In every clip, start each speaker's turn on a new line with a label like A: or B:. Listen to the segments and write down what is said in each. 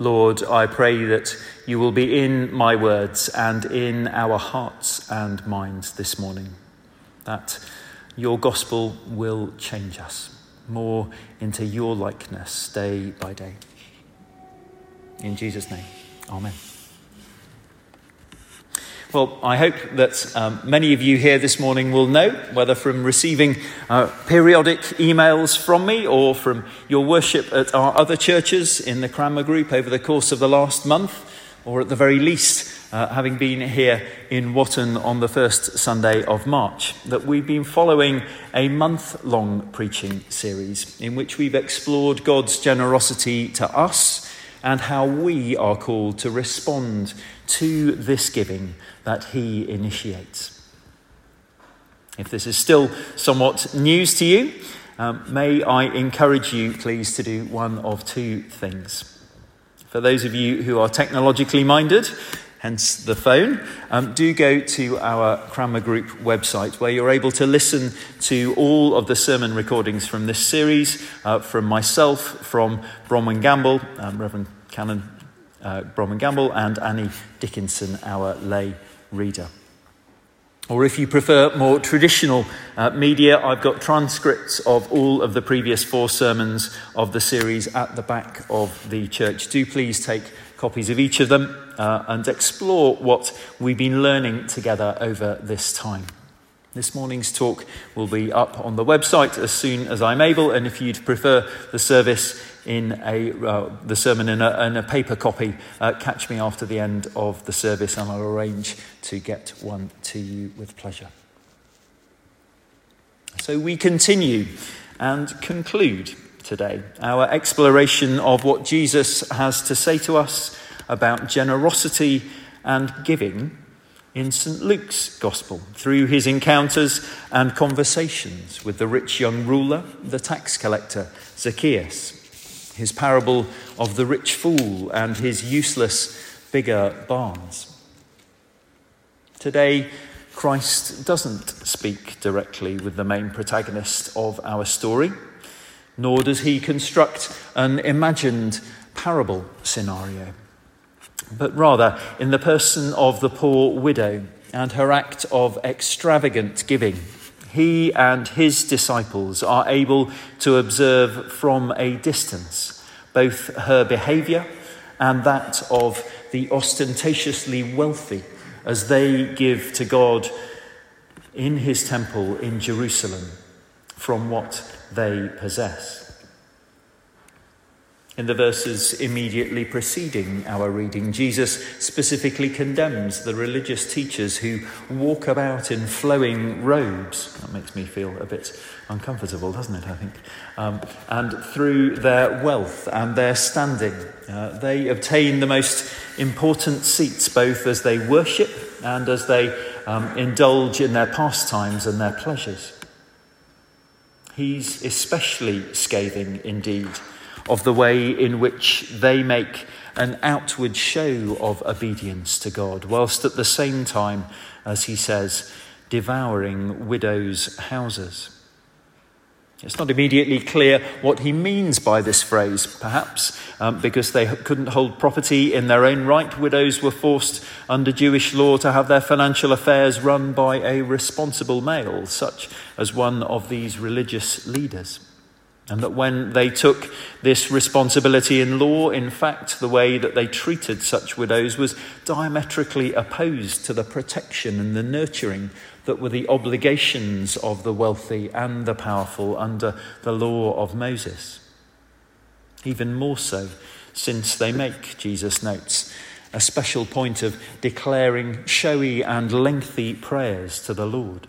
A: Lord, I pray that you will be in my words and in our hearts and minds this morning, that your gospel will change us more into your likeness day by day. In Jesus' name, Amen. Well, I hope that um, many of you here this morning will know, whether from receiving uh, periodic emails from me or from your worship at our other churches in the Cranmer Group over the course of the last month, or at the very least, uh, having been here in Whatton on the first Sunday of March, that we've been following a month long preaching series in which we've explored God's generosity to us and how we are called to respond to this giving that he initiates. If this is still somewhat news to you, um, may I encourage you, please, to do one of two things. For those of you who are technologically minded, hence the phone, um, do go to our Cranmer Group website where you're able to listen to all of the sermon recordings from this series uh, from myself, from Bronwyn Gamble, um, Reverend Canon uh, Bronwyn Gamble, and Annie Dickinson, our lay reader. Or if you prefer more traditional uh, media, I've got transcripts of all of the previous four sermons of the series at the back of the church. Do please take copies of each of them uh, and explore what we've been learning together over this time. This morning's talk will be up on the website as soon as I'm able, and if you'd prefer the service in a, uh, the sermon in a, in a paper copy, uh, catch me after the end of the service and I'll arrange to get one to you with pleasure. So we continue and conclude today our exploration of what Jesus has to say to us about generosity and giving in St. Luke's Gospel through his encounters and conversations with the rich young ruler, the tax collector, Zacchaeus his parable of the rich fool and his useless bigger barns. Today, Christ doesn't speak directly with the main protagonist of our story, nor does he construct an imagined parable scenario, but rather in the person of the poor widow and her act of extravagant giving he and his disciples are able to observe from a distance both her behavior and that of the ostentatiously wealthy as they give to God in his temple in Jerusalem from what they possess. In the verses immediately preceding our reading, Jesus specifically condemns the religious teachers who walk about in flowing robes. That makes me feel a bit uncomfortable, doesn't it? I think. Um, and through their wealth and their standing, uh, they obtain the most important seats both as they worship and as they um, indulge in their pastimes and their pleasures. He's especially scathing indeed of the way in which they make an outward show of obedience to God, whilst at the same time, as he says, devouring widows' houses. It's not immediately clear what he means by this phrase, perhaps um, because they couldn't hold property in their own right. Widows were forced under Jewish law to have their financial affairs run by a responsible male, such as one of these religious leaders. And that when they took this responsibility in law, in fact, the way that they treated such widows was diametrically opposed to the protection and the nurturing that were the obligations of the wealthy and the powerful under the law of Moses. Even more so, since they make, Jesus notes, a special point of declaring showy and lengthy prayers to the Lord.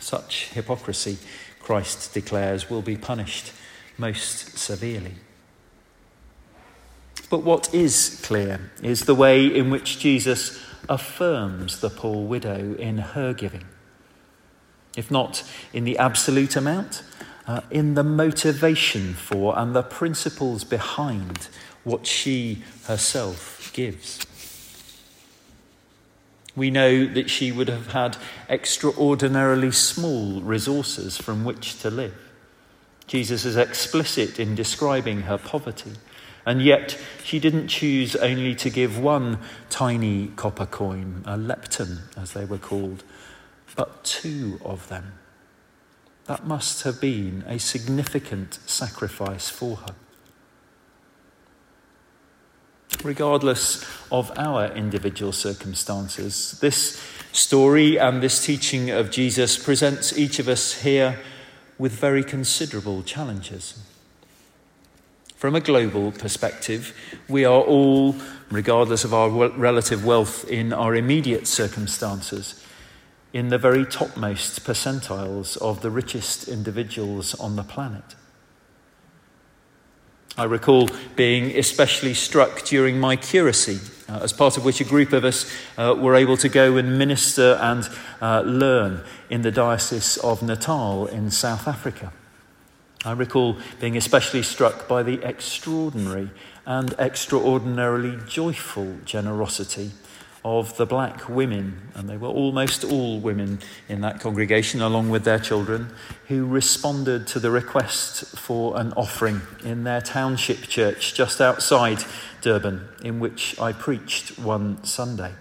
A: Such hypocrisy Christ declares, will be punished most severely. But what is clear is the way in which Jesus affirms the poor widow in her giving. If not in the absolute amount, uh, in the motivation for and the principles behind what she herself gives. We know that she would have had extraordinarily small resources from which to live. Jesus is explicit in describing her poverty And yet, she didn't choose only to give one tiny copper coin, a lepton as they were called, but two of them. That must have been a significant sacrifice for her. Regardless of our individual circumstances, this story and this teaching of Jesus presents each of us here with very considerable challenges. From a global perspective, we are all, regardless of our relative wealth in our immediate circumstances, in the very topmost percentiles of the richest individuals on the planet. I recall being especially struck during my curacy, uh, as part of which a group of us uh, were able to go and minister and uh, learn in the Diocese of Natal in South Africa. I recall being especially struck by the extraordinary and extraordinarily joyful generosity of the black women, and they were almost all women in that congregation, along with their children, who responded to the request for an offering in their township church just outside Durban, in which I preached one Sunday.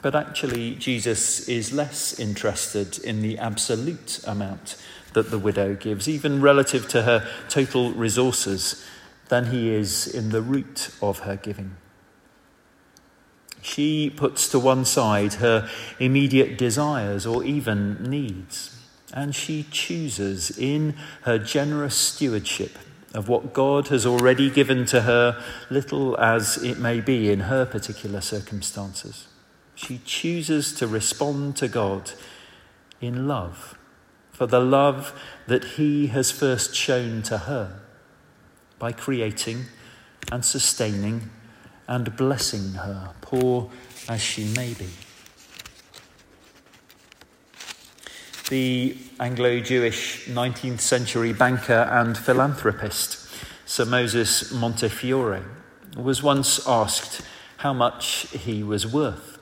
A: But actually, Jesus is less interested in the absolute amount that the widow gives, even relative to her total resources, than he is in the root of her giving. She puts to one side her immediate desires or even needs, and she chooses in her generous stewardship of what God has already given to her, little as it may be in her particular circumstances. She chooses to respond to God in love, for the love that He has first shown to her by creating and sustaining and blessing her, poor as she may be. The Anglo Jewish 19th century banker and philanthropist, Sir Moses Montefiore, was once asked how much he was worth.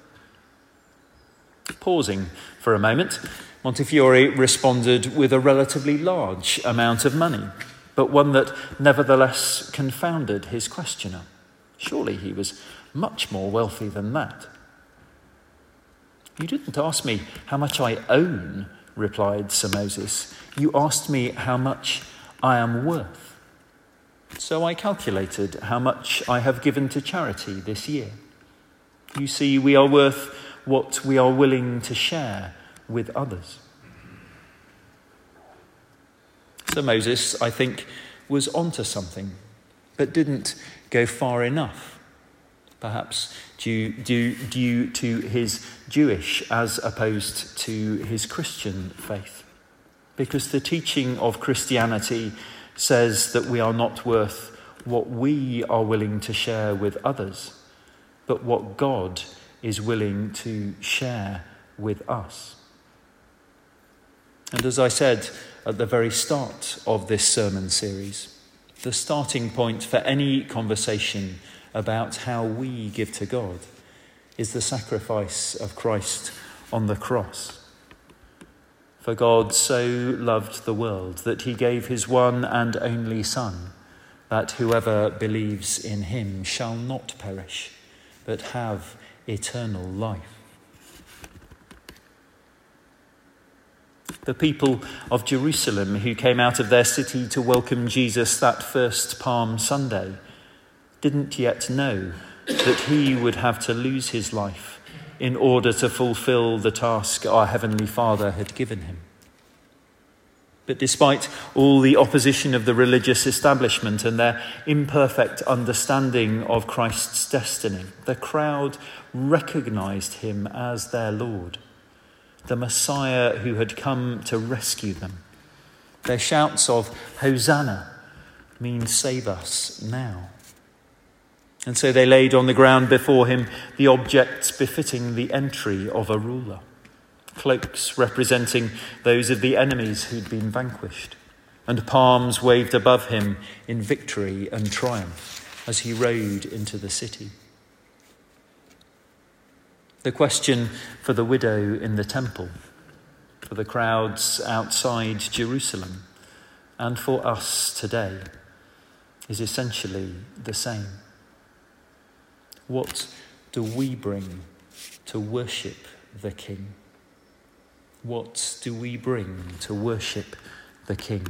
A: Pausing for a moment, Montefiore responded with a relatively large amount of money, but one that nevertheless confounded his questioner. Surely he was much more wealthy than that. You didn't ask me how much I own, replied Sir Moses. You asked me how much I am worth. So I calculated how much I have given to charity this year. You see, we are worth what we are willing to share with others. So Moses, I think, was onto something, but didn't go far enough. Perhaps due, due, due to his Jewish as opposed to his Christian faith. Because the teaching of Christianity says that we are not worth what we are willing to share with others, but what God is willing to share with us. And as I said at the very start of this sermon series, the starting point for any conversation about how we give to God is the sacrifice of Christ on the cross. For God so loved the world that he gave his one and only Son, that whoever believes in him shall not perish, but have eternal life. The people of Jerusalem who came out of their city to welcome Jesus that first Palm Sunday didn't yet know that he would have to lose his life in order to fulfill the task our Heavenly Father had given him. But despite all the opposition of the religious establishment and their imperfect understanding of Christ's destiny, the crowd recognized him as their Lord, the Messiah who had come to rescue them. Their shouts of Hosanna mean save us now. And so they laid on the ground before him the objects befitting the entry of a ruler cloaks representing those of the enemies who'd been vanquished, and palms waved above him in victory and triumph as he rode into the city. The question for the widow in the temple, for the crowds outside Jerusalem, and for us today is essentially the same. What do we bring to worship the King? What do we bring to worship the King?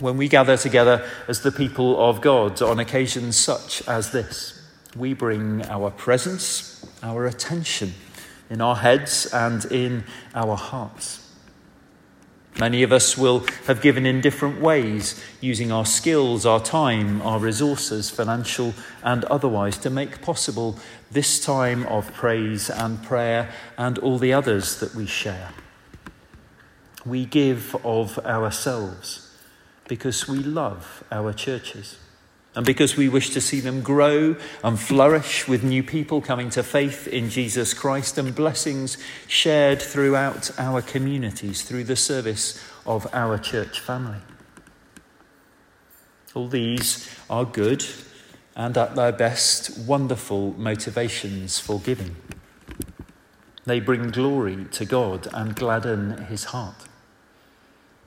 A: When we gather together as the people of God on occasions such as this, we bring our presence, our attention in our heads and in our hearts. Many of us will have given in different ways, using our skills, our time, our resources, financial and otherwise, to make possible this time of praise and prayer and all the others that we share. We give of ourselves because we love our churches and because we wish to see them grow and flourish with new people coming to faith in Jesus Christ and blessings shared throughout our communities through the service of our church family. All these are good and at their best wonderful motivations for giving. They bring glory to God and gladden his heart.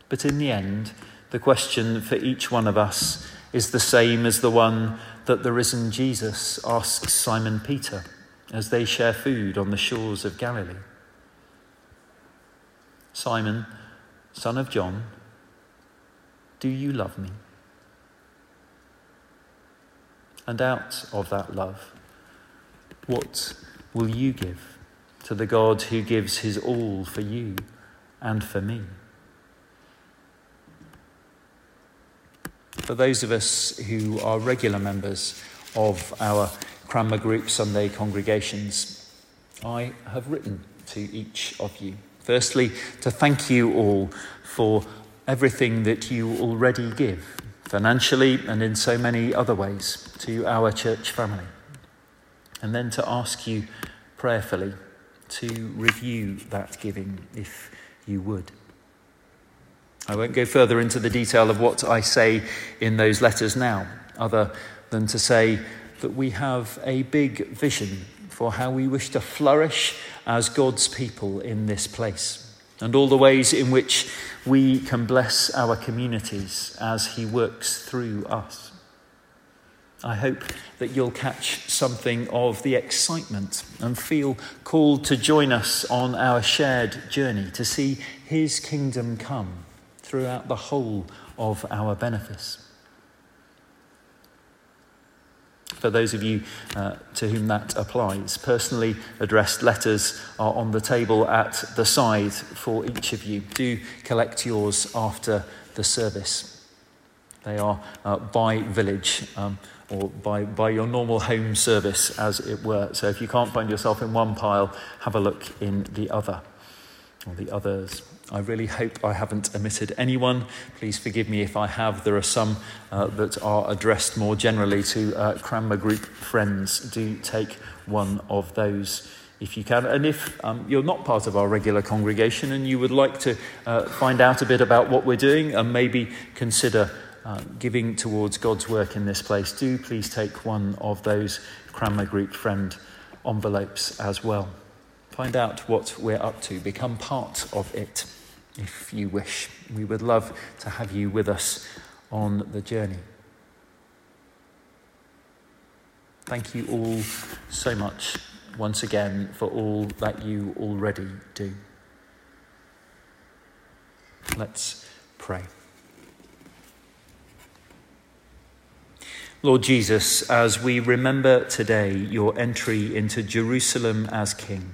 A: But in the end, the question for each one of us is the same as the one that the risen Jesus asks Simon Peter as they share food on the shores of Galilee. Simon, son of John, do you love me? And out of that love, what will you give to the God who gives his all for you and for me? For those of us who are regular members of our Cranmer Group Sunday congregations, I have written to each of you. Firstly, to thank you all for everything that you already give, financially and in so many other ways, to our church family. And then to ask you prayerfully to review that giving if you would. I won't go further into the detail of what I say in those letters now, other than to say that we have a big vision for how we wish to flourish as God's people in this place, and all the ways in which we can bless our communities as He works through us. I hope that you'll catch something of the excitement and feel called to join us on our shared journey to see His kingdom come throughout the whole of our benefice. For those of you uh, to whom that applies, personally addressed letters are on the table at the side for each of you. Do collect yours after the service. They are uh, by village um, or by, by your normal home service, as it were. So if you can't find yourself in one pile, have a look in the other or the others. I really hope I haven't omitted anyone. Please forgive me if I have. There are some uh, that are addressed more generally to uh, Cranmer Group friends. Do take one of those if you can. And if um, you're not part of our regular congregation and you would like to uh, find out a bit about what we're doing and maybe consider uh, giving towards God's work in this place, do please take one of those Cranmer Group friend envelopes as well. Find out what we're up to, become part of it if you wish. We would love to have you with us on the journey. Thank you all so much once again for all that you already do. Let's pray. Lord Jesus, as we remember today your entry into Jerusalem as King,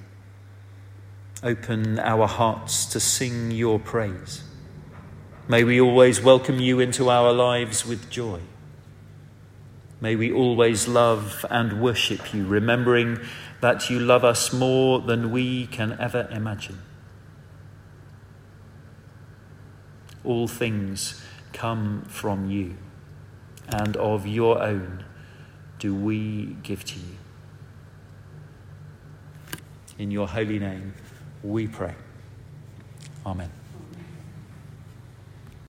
A: Open our hearts to sing your praise. May we always welcome you into our lives with joy. May we always love and worship you, remembering that you love us more than we can ever imagine. All things come from you, and of your own do we give to you. In your holy name, we pray. Amen.